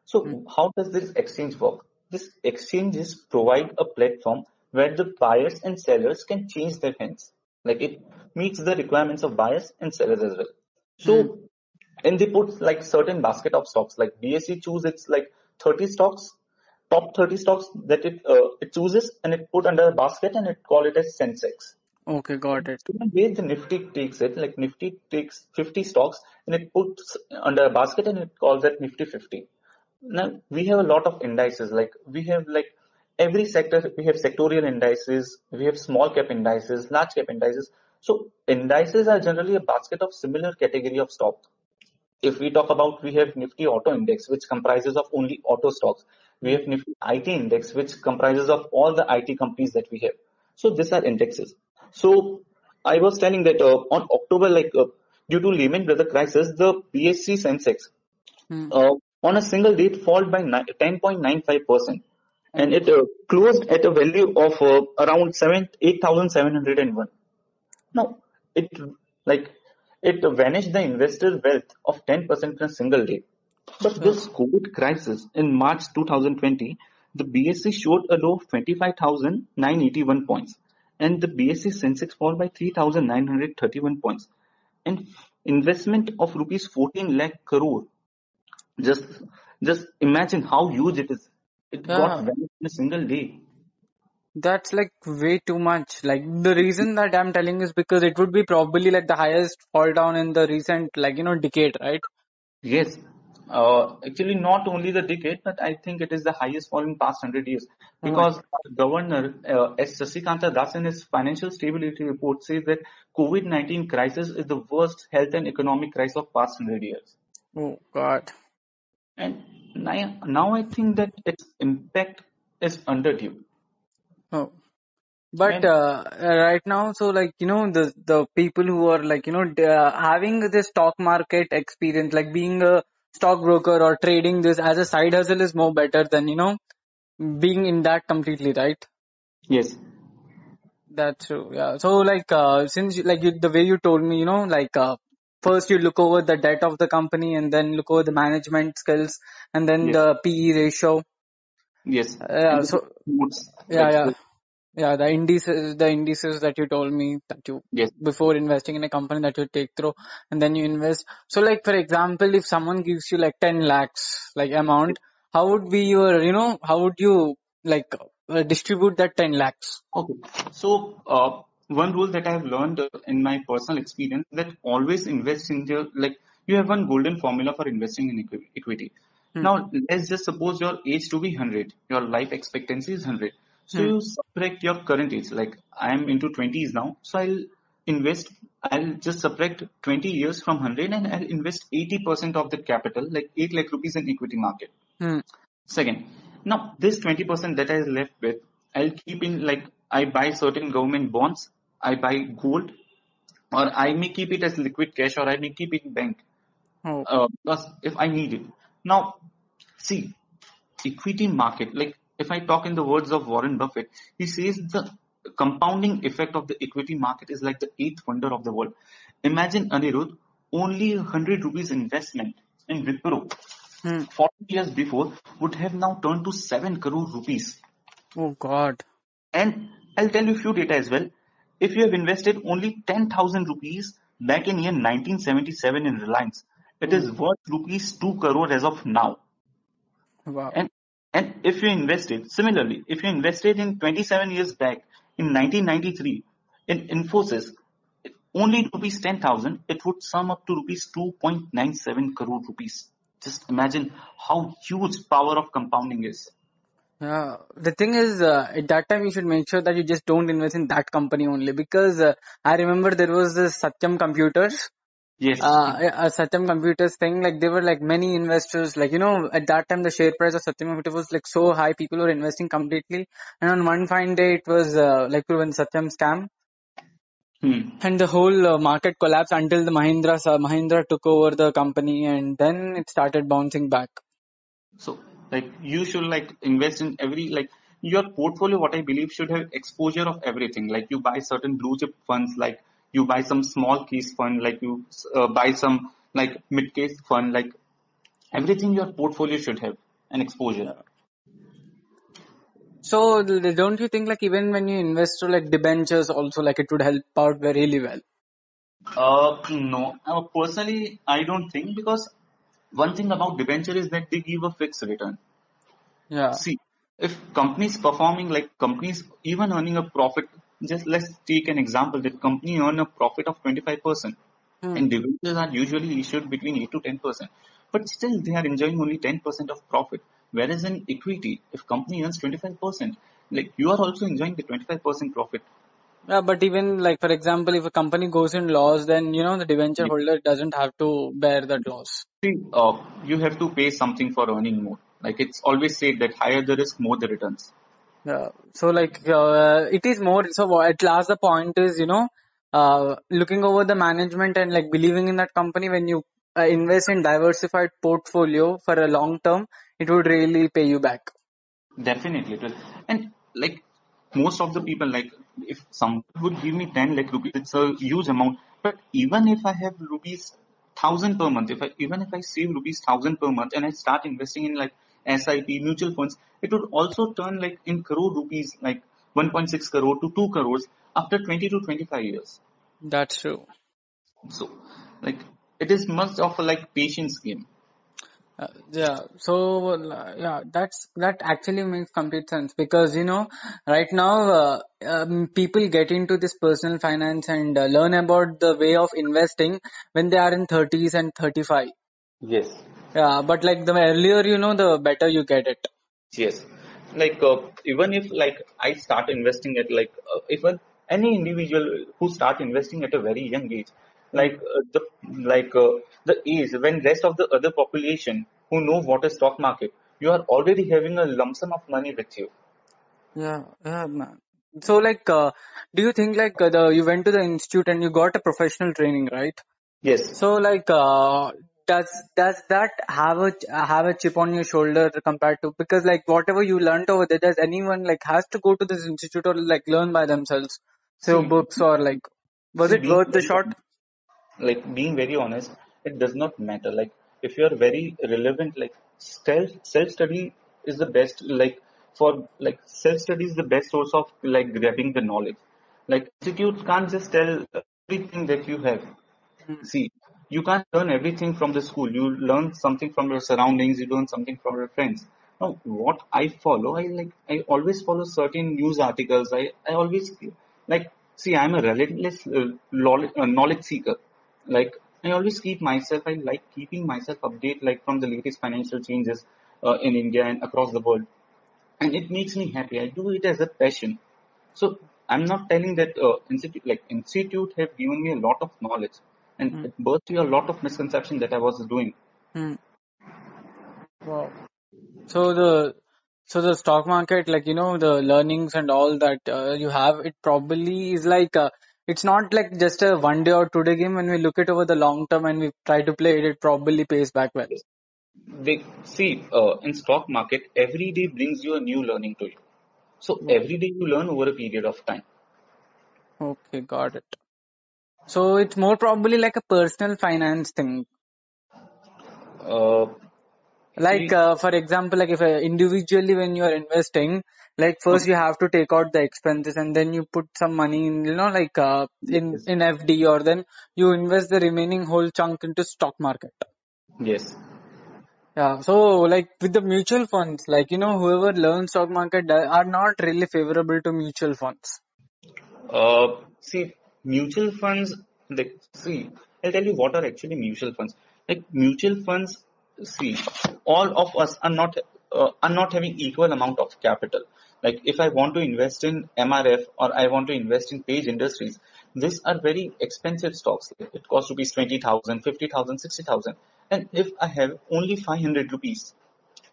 So how does this exchange work? This exchanges provide a platform where the buyers and sellers can change their hands. Like it meets the requirements of buyers and sellers as well. So and they put like certain basket of stocks. Like BSE choose its like 30 stocks, top 30 stocks that it uh, it chooses and it put under a basket and it call it as Sensex. Okay, got it. So the way the Nifty takes it, like Nifty takes 50 stocks and it puts under a basket and it calls it Nifty 50. Now we have a lot of indices. Like we have like every sector, we have sectorial indices, we have small cap indices, large cap indices. So indices are generally a basket of similar category of stock. If we talk about, we have Nifty Auto Index, which comprises of only auto stocks. We have Nifty IT Index, which comprises of all the IT companies that we have. So these are indexes. So I was telling that uh, on October, like uh, due to Lehman Brothers crisis, the BSE Sensex Hmm. uh, on a single date fall by 10.95 percent, and it uh, closed at a value of uh, around seven eight thousand seven hundred and one. Now it like it vanished the investor wealth of 10 percent in a single day. But this COVID crisis in March 2020, the BSE showed a low of 25,981 points and the BSE Sensex fall by 3,931 points and investment of rupees 14 lakh crore. Just, just imagine how huge it is. It Yeah. got vanished in a single day. That's like way too much. Like the reason that I'm telling is because it would be probably like the highest fall down in the recent like you know decade, right? Yes. Uh, actually, not only the decade, but I think it is the highest fall in past hundred years. Because our Governor uh, S. Shaktikanta Das in his financial stability report says that COVID-19 crisis is the worst health and economic crisis of past hundred years. Oh God. And now, now I think that its impact is underdue. Oh. But And uh, right now, so like you know the the people who are like you know d- uh, having this stock market experience, like being a stockbroker or trading this as a side hustle is more better than you know being in that completely, right? yes, That's true. Yeah. So like uh, since you, like you, the way you told me, you know, like uh, first you look over the debt of the company and then look over the management skills and then yes, the PE ratio. yes. Uh, so yeah, yeah. Yeah, the indices, the indices that you told me that you Yes. before investing in a company that you take through and then you invest. So like for example, if someone gives you like 10 lakhs like amount, how would be your, you know, how would you like uh, distribute that 10 lakhs? Okay. So, uh, one rule that I have learned in my personal experience that always invest in your, like, you have one golden formula for investing in equity. Hmm. Now, let's just suppose your age to be 100, your life expectancy is 100. So Hmm. you subtract your current age, like I am into 20s now, so I'll invest, I'll just subtract 20 years from 100 and I'll invest 80% of the capital, like 8 lakh rupees in equity market. Hmm. Second, now this 20% that I left with, I'll keep in like I buy certain government bonds, I buy gold, or I may keep it as liquid cash, or I may keep it in bank Oh. uh, because if I need it. Now, see, equity market, like if I talk in the words of Warren Buffett, he says the compounding effect of the equity market is like the eighth wonder of the world. Imagine Anirudh, only 100 rupees investment in Wipro Hmm. 40 years before would have now turned to 7 crore rupees. Oh God. And I'll tell you a few data as well. If you have invested only 10,000 rupees back in year 1977 in Reliance, it is hmm. worth rupees 2 crore as of now. Wow. And and if you invested similarly, if you invested in 27 years back in 1993 in Infosys, only rupees 10,000, it would sum up to rupees 2.97 crore rupees. Just imagine how huge power of compounding is. Yeah, the thing is, uh, at that time you should make sure that you just don't invest in that company only because uh, I remember there was this Satyam Computers. Yes. uh, a Satyam Computers thing, like there were like many investors, like you know, at that time the share price of Satyam Computers was like so high, people were investing completely, and on one fine day it was uh, like proven Satyam scam, Hmm. and the whole uh, market collapsed until the Mahindra uh, Mahindra took over the company, and then it started bouncing back. So, like, you should like invest in every like your portfolio. What I believe should have exposure of everything. Like, you buy certain blue chip funds, like you buy some small case fund, like you uh, buy some like mid case fund, like everything your portfolio should have an exposure. So don't you think like even when you invest to like debentures also like it would help out very really well? Uh, no. Uh, personally, I don't think because one thing about debenture is that they give a fixed return. Yeah. See, if companies performing like companies even earning a profit, just let's take an example that company earn a profit of 25% Hmm. and debentures are usually issued between 8 to 10%. But still they are enjoying only 10% of profit. Whereas in equity, if company earns 25%, like you are also enjoying the 25% profit. Yeah, but even like for example, if a company goes in loss, then you know the debenture holder doesn't have to bear that loss. See, uh, you have to pay something for earning more. Like it's always said that higher the risk, more the returns. Yeah. So like uh, it is more. So at last the point is you know uh, looking over the management and like believing in that company when you uh, invest in diversified portfolio for a long term, it would really pay you back. Definitely it will. And like most of the people, like if someone would give me 10 lakh rupees, it's a huge amount. But even if I have rupees thousand per month, if I even if I save rupees thousand per month and I start investing in like SIP mutual funds, it would also turn like in crore rupees, like 1.6 crore to 2 crores after 20 to 25 years. That's true. So like it is much of a like patience game. Uh, yeah, so uh, yeah, that's that actually makes complete sense because you know right now uh, um, people get into this personal finance and uh, learn about the way of investing when they are in 30s and 35. Yes. Yeah, but like the earlier you know, the better you get it. Yes, like uh, even if like I start investing at like uh, even any individual who start investing at a very young age, like uh, the like uh, the age when rest of the other population who know what is stock market, you are already having a lump sum of money with you. Yeah, yeah, man. So like, uh, do you think like uh, the you went to the institute and you got a professional training, right? Yes, So like, uh, does does that have a have a chip on your shoulder compared to because like whatever you learned over there, does anyone like has to go to this institute or like learn by themselves through see, books or like was it worth the shot? Like being very honest it does not matter. Like if you are very relevant like self self study is the best like for like self study is the best source of like grabbing the knowledge. Like institutes can't just tell everything that you have. Hmm. see you can't learn everything from the school. You learn something from your surroundings. You learn something from your friends. Now what i follow i like i always follow certain news articles. I i always like see i'm a relentless uh, uh, knowledge seeker like i always keep myself i like keeping myself update like from the latest financial changes uh, in india and across the world and it makes me happy i do it as a passion so I'm not telling that uh, institute like institute have given me a lot of knowledge and Hmm. it burst me a lot of misconception that I was doing. Hmm. Wow. So the so the stock market, like you know, the learnings and all that uh, you have, it probably is like uh, it's not like just a one day or two day game. When we look it over the long term and we try to play it, it probably pays back well. They see uh, in stock market every day brings you a new learning to you. So every day you learn over a period of time. Okay, got it. So it's more probably like a personal finance thing. Uh, Like uh, for example, like if uh, individually when you are investing, like first you have to take out the expenses and then you put some money in, you know, like uh, in yes, in FD or then you invest the remaining whole chunk into stock market. yes. Yeah. So like with the mutual funds, like you know, whoever learns stock market are not really favorable to mutual funds. Uh, see, mutual funds, like, see, I'll tell you what are actually mutual funds. Like, mutual funds, see, all of us are not, uh, are not having equal amount of capital. Like, if I want to invest in MRF or I want to invest in Page Industries, these are very expensive stocks. It costs rupees 20,000, 50,000, 60,000. And if I have only 500 rupees,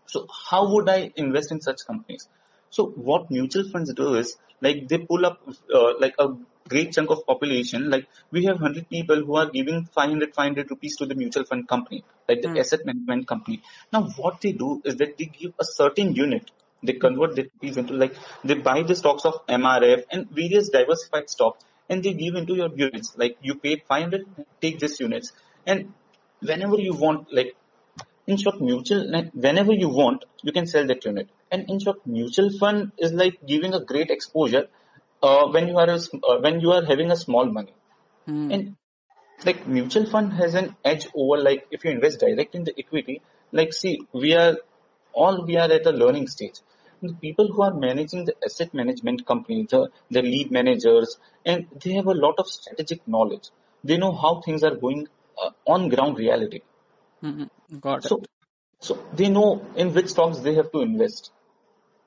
so how would I invest in such companies? So what mutual funds do is like they pull up uh, like a great chunk of population. Like we have 100 people who are giving 500, 500 rupees to the mutual fund company, like the Mm. asset management company. Now what they do is that they give a certain unit. They convert the rupees into like they buy the stocks of MRF and various diversified stocks and they give into your units. Like you paid 500, take this units. And whenever you want, like in short, mutual, like whenever you want, you can sell that unit. And in short, mutual fund is like giving a great exposure uh, when you are a, uh, when you are having a small money. Mm. And like mutual fund has an edge over like if you invest direct in the equity. Like see, we are all we are at a learning stage. The people who are managing the asset management company, the the lead managers, and they have a lot of strategic knowledge. They know how things are going uh, on ground reality. Mm. Got it. So so they know in which stocks they have to invest.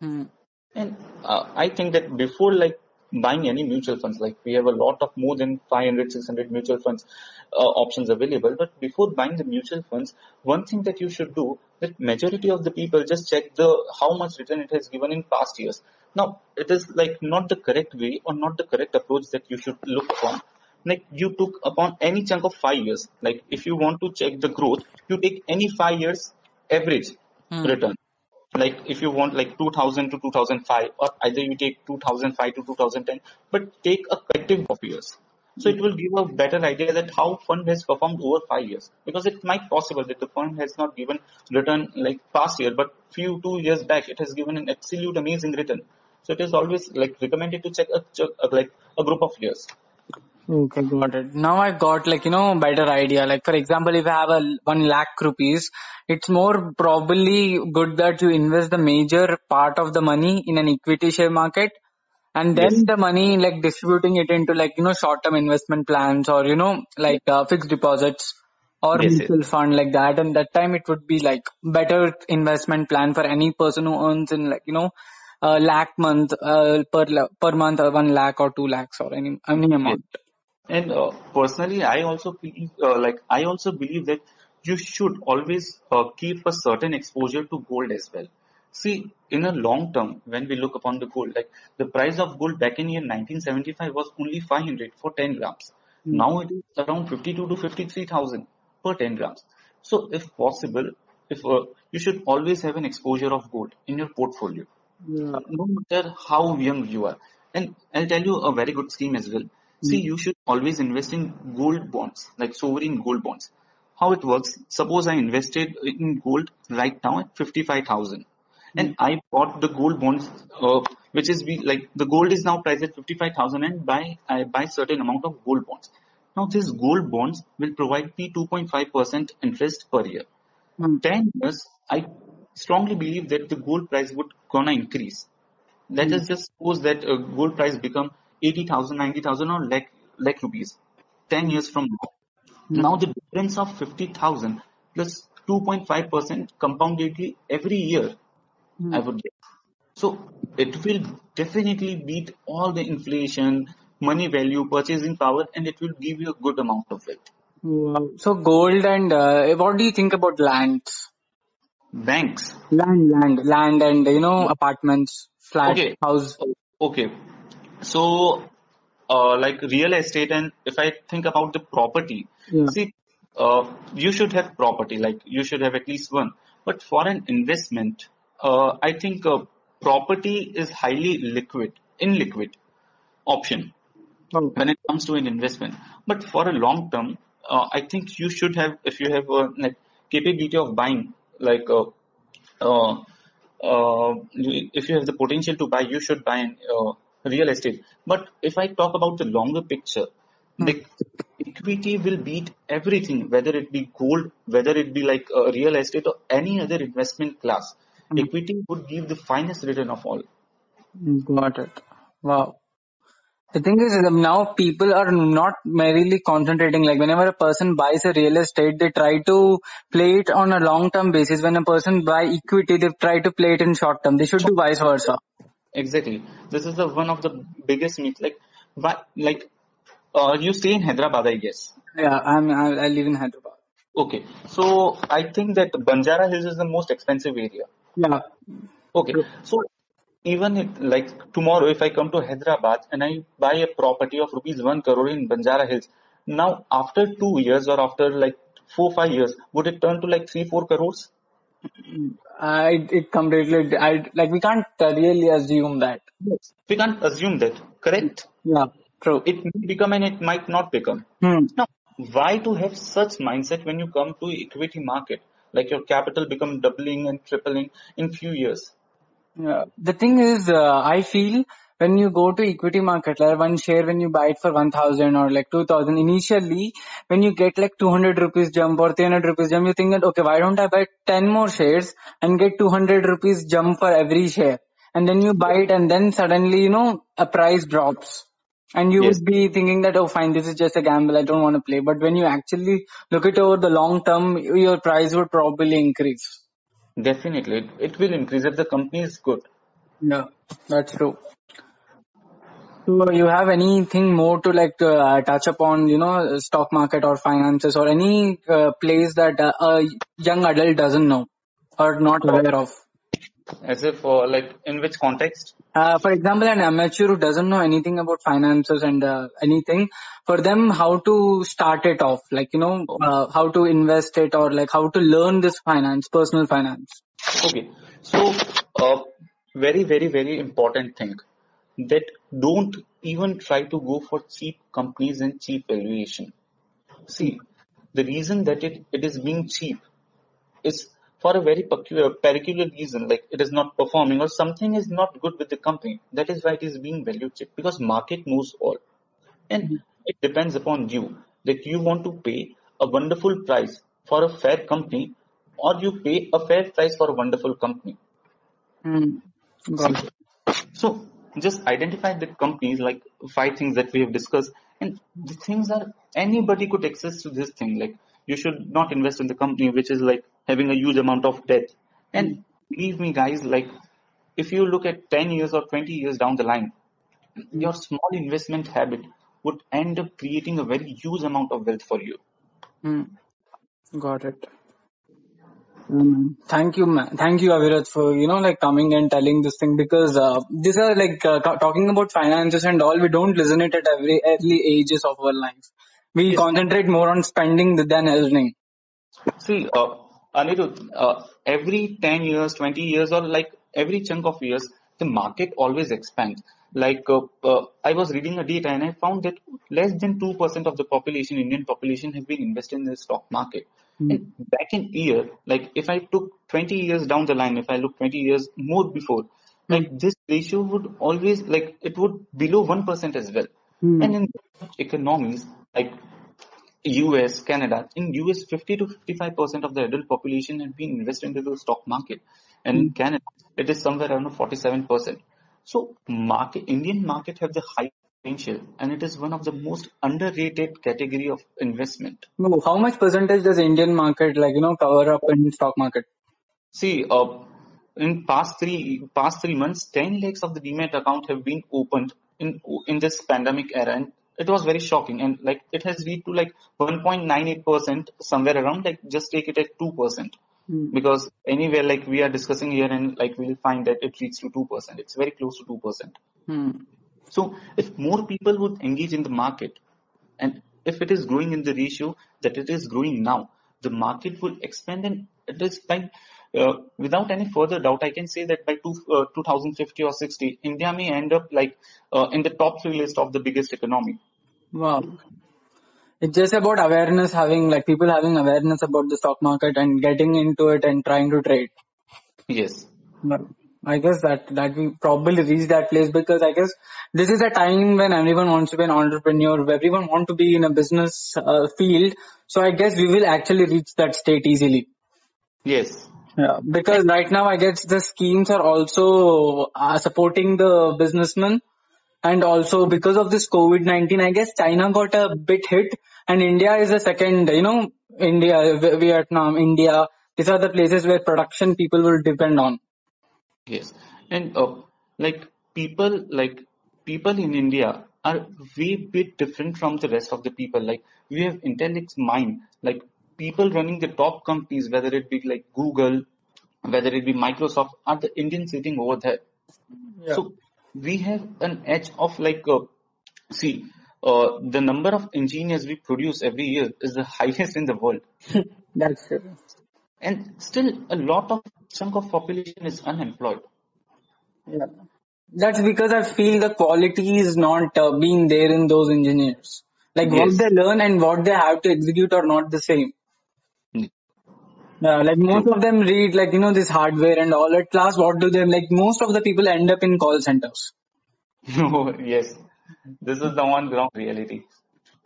Mm. And uh, I think that before like buying any mutual funds, like we have a lot of more than 500, 600 mutual funds uh, options available. But before buying the mutual funds, one thing that you should do that majority of the people just check the how much return it has given in past years. Now it is like not the correct way or not the correct approach that you should look upon. Like you took upon any chunk of five years. Like if you want to check the growth, you take any five years average Mm. return like if you want like 2000 to 2005 or either you take 2005 to 2010 but take a collective of years. So it will give a better idea that how fund has performed over five years. Because it might possible that the fund has not given return like past year but few two years back it has given an absolute amazing return. So it is always like recommended to check a, check, uh, like a group of years Okay, got it. Now I got like, you know, better idea. Like for example, if I have a one lakh rupees, it's more probably good that you invest the major part of the money in an equity share market and then yes the money like distributing it into like, you know, short term investment plans or, you know, like uh, fixed deposits or yes yes mutual fund like that. And that time it would be like better investment plan for any person who earns in like, you know, a lakh month, uh, per, la- per month or one lakh or two lakhs or any, any yes amount. And uh, personally, I also believe, uh, like I also believe that you should always uh, keep a certain exposure to gold as well. See, in a long term, when we look upon the gold, like the price of gold back in year 1975 was only 500 for 10 grams. Mm. Now it is around 52 to 53,000 per 10 grams. So, if possible, if uh, you should always have an exposure of gold in your portfolio Yeah. uh, no matter how young you are. And I'll tell you a very good scheme as well. See, Mm. you should always invest in gold bonds, like sovereign gold bonds. How it works, suppose I invested in gold right now at 55,000 and I bought the gold bonds, uh, which is be like the gold is now priced at 55,000 and buy, I buy certain amount of gold bonds. Now this gold bonds will provide me 2.5% interest per year. In 10 years, I strongly believe that the gold price would gonna increase. Let Mm. us just suppose that uh, gold price become 80,000, 90,000 or lakh, lakh rupees 10 years from now. Mm. Now the difference of 50,000 plus 2.5% compoundedly every year I Mm. would get. So it will definitely beat all the inflation, money value, purchasing power and it will give you a good amount of it. Wow. So gold and uh, what do you think about lands? Banks. Land, land, land, and you know apartments, flat, Okay. house. Okay. So uh, like real estate and if I think about the property, Yeah. see, uh, you should have property, like you should have at least one. But for an investment, uh, I think uh, property is highly liquid, illiquid option Oh. when it comes to an investment. But for a long term, uh, I think you should have, if you have a like capability of buying, like uh, uh, uh, if you have the potential to buy, you should buy uh, real estate. But if I talk about the longer picture, Hmm. the equity will beat everything, whether it be gold, whether it be like uh, real estate or any other investment class. Hmm. Equity would give the finest return of all. Got it. Wow. The thing is now people are not merely concentrating like whenever a person buys a real estate they try to play it on a long term basis. When a person buy equity they try to play it in short term. They should do vice versa. Exactly. This is the one of the biggest myth. Like, why, like uh, you stay in Hyderabad, I guess. Yeah, I'm I, I live in Hyderabad. Okay, so I think that Banjara Hills is the most expensive area. Yeah. Okay, so even if, like tomorrow, if I come to Hyderabad and I buy a property of rupees one crore in Banjara Hills, now after two years or after like four five years, would it turn to like three four crores? I it completely I like we can't really assume that. Yes. We can't assume that, correct? Yeah. True. It may become and it might not become. Hmm. Now, why to have such mindset when you come to equity market? Like your capital become doubling and tripling in few years. Yeah. The thing is, uh, I feel when you go to equity market, like one share when you buy it for 1000 or like 2000, initially when you get like 200 rupees jump or 300 rupees jump, you think that, okay, why don't I buy 10 more shares and get 200 rupees jump for every share? And then you buy it and then suddenly, you know, a price drops. And you Yes. would be thinking that, oh fine, this is just a gamble, I don't want to play. But when you actually look it over the long term, your price would probably increase. Definitely, it, it will increase if the company is good. Yeah, that's true. So you have anything more to like uh, touch upon, you know, stock market or finances or any uh, place that uh, a young adult doesn't know or not aware of? As if, uh, like, in which context? Uh, for example, an amateur who doesn't know anything about finances and uh, anything, for them, how to start it off, like, you know, uh, how to invest it or like how to learn this finance, personal finance. Okay, so uh, very, very, very important thing that don't even try to go for cheap companies and cheap valuation. See, the reason that it, it is being cheap is for a very peculiar, peculiar reason, like it is not performing or something is not good with the company. That is why it is being valued cheap because market knows all. And mm-hmm. it depends upon you that you want to pay a wonderful price for a fair company or you pay a fair price for a wonderful company. Mm. It. So just identify the companies like five things that we have discussed and the things are anybody could access to this thing like you should not invest in the company which is like having a huge amount of debt and believe me guys like if you look at 10 years or 20 years down the line your small investment habit would end up creating a very huge amount of wealth for you Hmm. Got it. Mm. Thank you, man. Thank you, Avirat, for you know like coming and telling this thing because uh, these are like uh, talking about finances and all. We don't listen it at every early ages of our life. We Yes. concentrate more on spending than earning. See, uh, Anirudh, uh, every 10 years, 20 years, or like every chunk of years, the market always expands. Like, uh, uh, I was reading a data and I found that less than 2% of the population, Indian population, have been invested in the stock market. And back in year, like if I took 20 years down the line, if I look 20 years more before, like this ratio would always, like it would below 1% as well. Hmm. And in economies, like US, Canada. In US, 50 to 55 percent of the adult population have been invested into the stock market, and hmm. in Canada it is somewhere around 47%. So market, Indian market have the high potential and it is one of the most underrated category of investment. No, how much percentage does Indian market like, you know, cover up in stock market? See, uh, in past three, past three months, 10 lakhs of the demat account have been opened in, in this pandemic era and it was very shocking and like it has reached to like 1.98% somewhere around like just take it at 2% Hmm. Because anywhere like we are discussing here and like we'll find that it reaches to 2%. It's very close to 2%. Hmm. So if more people would engage in the market and if it is growing in the ratio that it is growing now, the market will expand and it is like uh, without any further doubt, I can say that by two, uh, 2050 or 60, India may end up like uh, in the top three list of the biggest economy. Wow. It's just about awareness, having like people having awareness about the stock market and getting into it and trying to trade. Yes. But I guess that that we probably reach that place because I guess this is a time when everyone wants to be an entrepreneur, everyone want to be in a business uh, field. So I guess we will actually reach that state easily. Yes. Yeah, because right now I guess the schemes are also uh, supporting the businessmen and also because of this COVID-19, I guess China got a bit hit and India is the second, you know, India, Vi- Vietnam, India, these are the places where production people will depend on. Yes. And uh, like people, like people in India are way bit different from the rest of the people. Like we have intellect mind, like people running the top companies, whether it be like Google, whether it be Microsoft, are the Indians sitting over there. Yeah. So we have an edge of like, uh, see, the number of engineers we produce every year is the highest in the world. That's true. And still a lot of chunk of population is unemployed. Yeah. That's because I feel the quality is not uh, being there in those engineers. Like what they learn and what they have to execute are not the same. Yeah, like most of them read like you know this hardware and all. At class what do they like? Most of the people end up in call centers. No, yes. This is the on ground reality.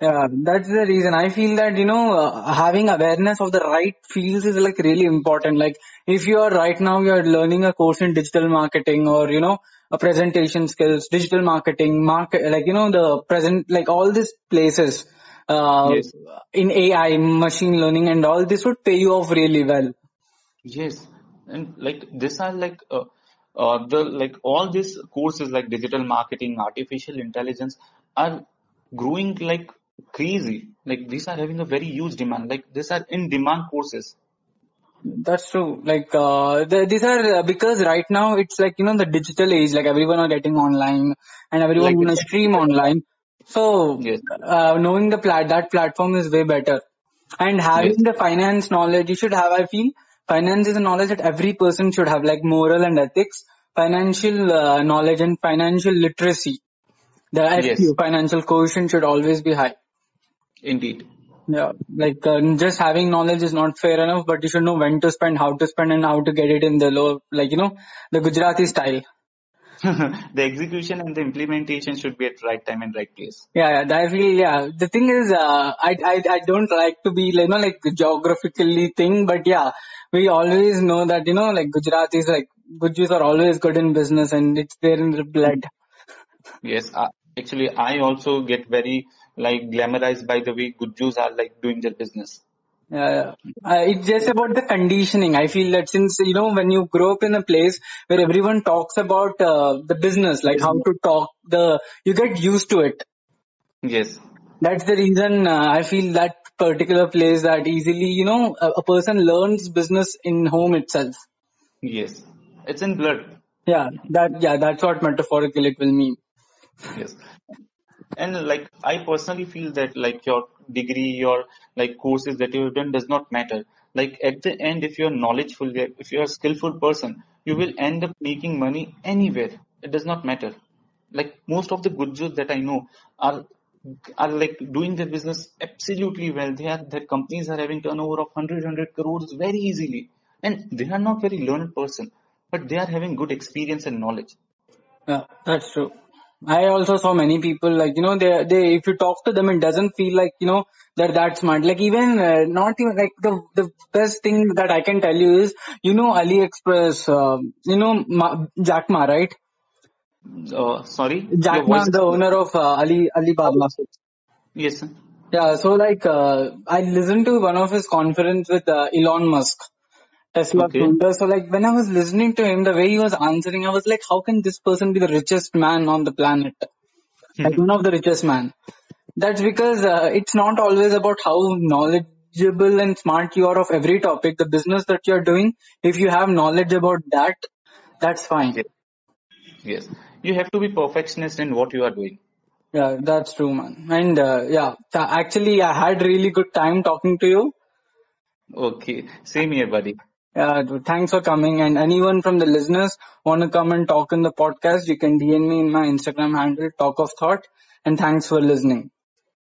Yeah, that's the reason. I feel that, you know, uh, having awareness of the right fields is like really important. Like if you are right now, you are learning a course in digital marketing or, you know, a presentation skills, digital marketing, market, like, you know, the present, like all these places, uh, Yes. in AI, machine learning and all this would pay you off really well. Yes, and like these are like uh, uh, the like all these courses like digital marketing, artificial intelligence are growing like crazy. Like these are having a very huge demand. Like these are in demand courses. That's true. Like, uh, the, these are uh, because right now it's like, you know, the digital age, like everyone are getting online and everyone Like it's stream online. So, yes, uh, knowing the plat, that platform is way better. And having yes, the finance knowledge, you should have, I feel, finance is a knowledge that every person should have, like moral and ethics, financial uh, knowledge and financial literacy. The yes, FQ, financial quotient should always be high. indeed. Yeah, like uh, just having knowledge is not fair enough, but you should know when to spend, how to spend, and how to get it in the low, like you know, the Gujarati style. the execution and the implementation should be at right time and right place. Yeah, yeah, I feel yeah. The thing is, uh, I I I don't like to be like you know like geographically thing, but yeah, we always know that you know like Gujaratis like Gujus are always good in business and it's there in the blood. Yes, uh, actually, I also get very like glamorized by the way Gujus are like doing their business. Uh, uh, it's just about the conditioning. I feel that since, you know, when you grow up in a place where everyone talks about uh, the business, like how to talk, the you get used to it. Yes, That's the reason uh, I feel that particular place that easily, you know, a, a person learns business in home itself. yes, it's in blood. Yeah, that yeah, that's what metaphorical it will mean. Yes. And like I personally feel that like your degree, your like courses that you have done does not matter. Like at the end, if you're knowledgeful, if you're a skillful person, you will end up making money anywhere. It does not matter. Like most of the Gujus that I know are are like doing their business absolutely well. They are their companies are having turnover of 100, 100 crores very easily. And they are not very learned person, but they are having good experience and knowledge. Yeah, that's true. I also saw many people like you know they they if you talk to them it doesn't feel like you know they're that smart like even uh, not even like the the best thing that I can tell you is you know AliExpress uh, you know Ma, Jack Ma right Uh, sorry, Jack Ma the owner of uh, Ali Alibaba Yes, sir. yeah so like uh, I listened to one of his conference with uh, Elon Musk Tesla Okay. founder so like when I was listening to him the way he was answering I was like how can this person be the richest man on the planet like one of the richest man That's because uh, it's not always about how knowledgeable and smart you are of every topic. The business that you're doing, if you have knowledge about that, that's fine. Yes. Yes. You have to be perfectionist in what you are doing. Yeah, that's true, man. And uh, yeah, th- actually, I had really good time talking to you. Okay. Same here, buddy. Yeah, thanks for coming. And anyone from the listeners want to come and talk in the podcast, you can DM me in my Instagram handle, Talk of Thought. And thanks for listening.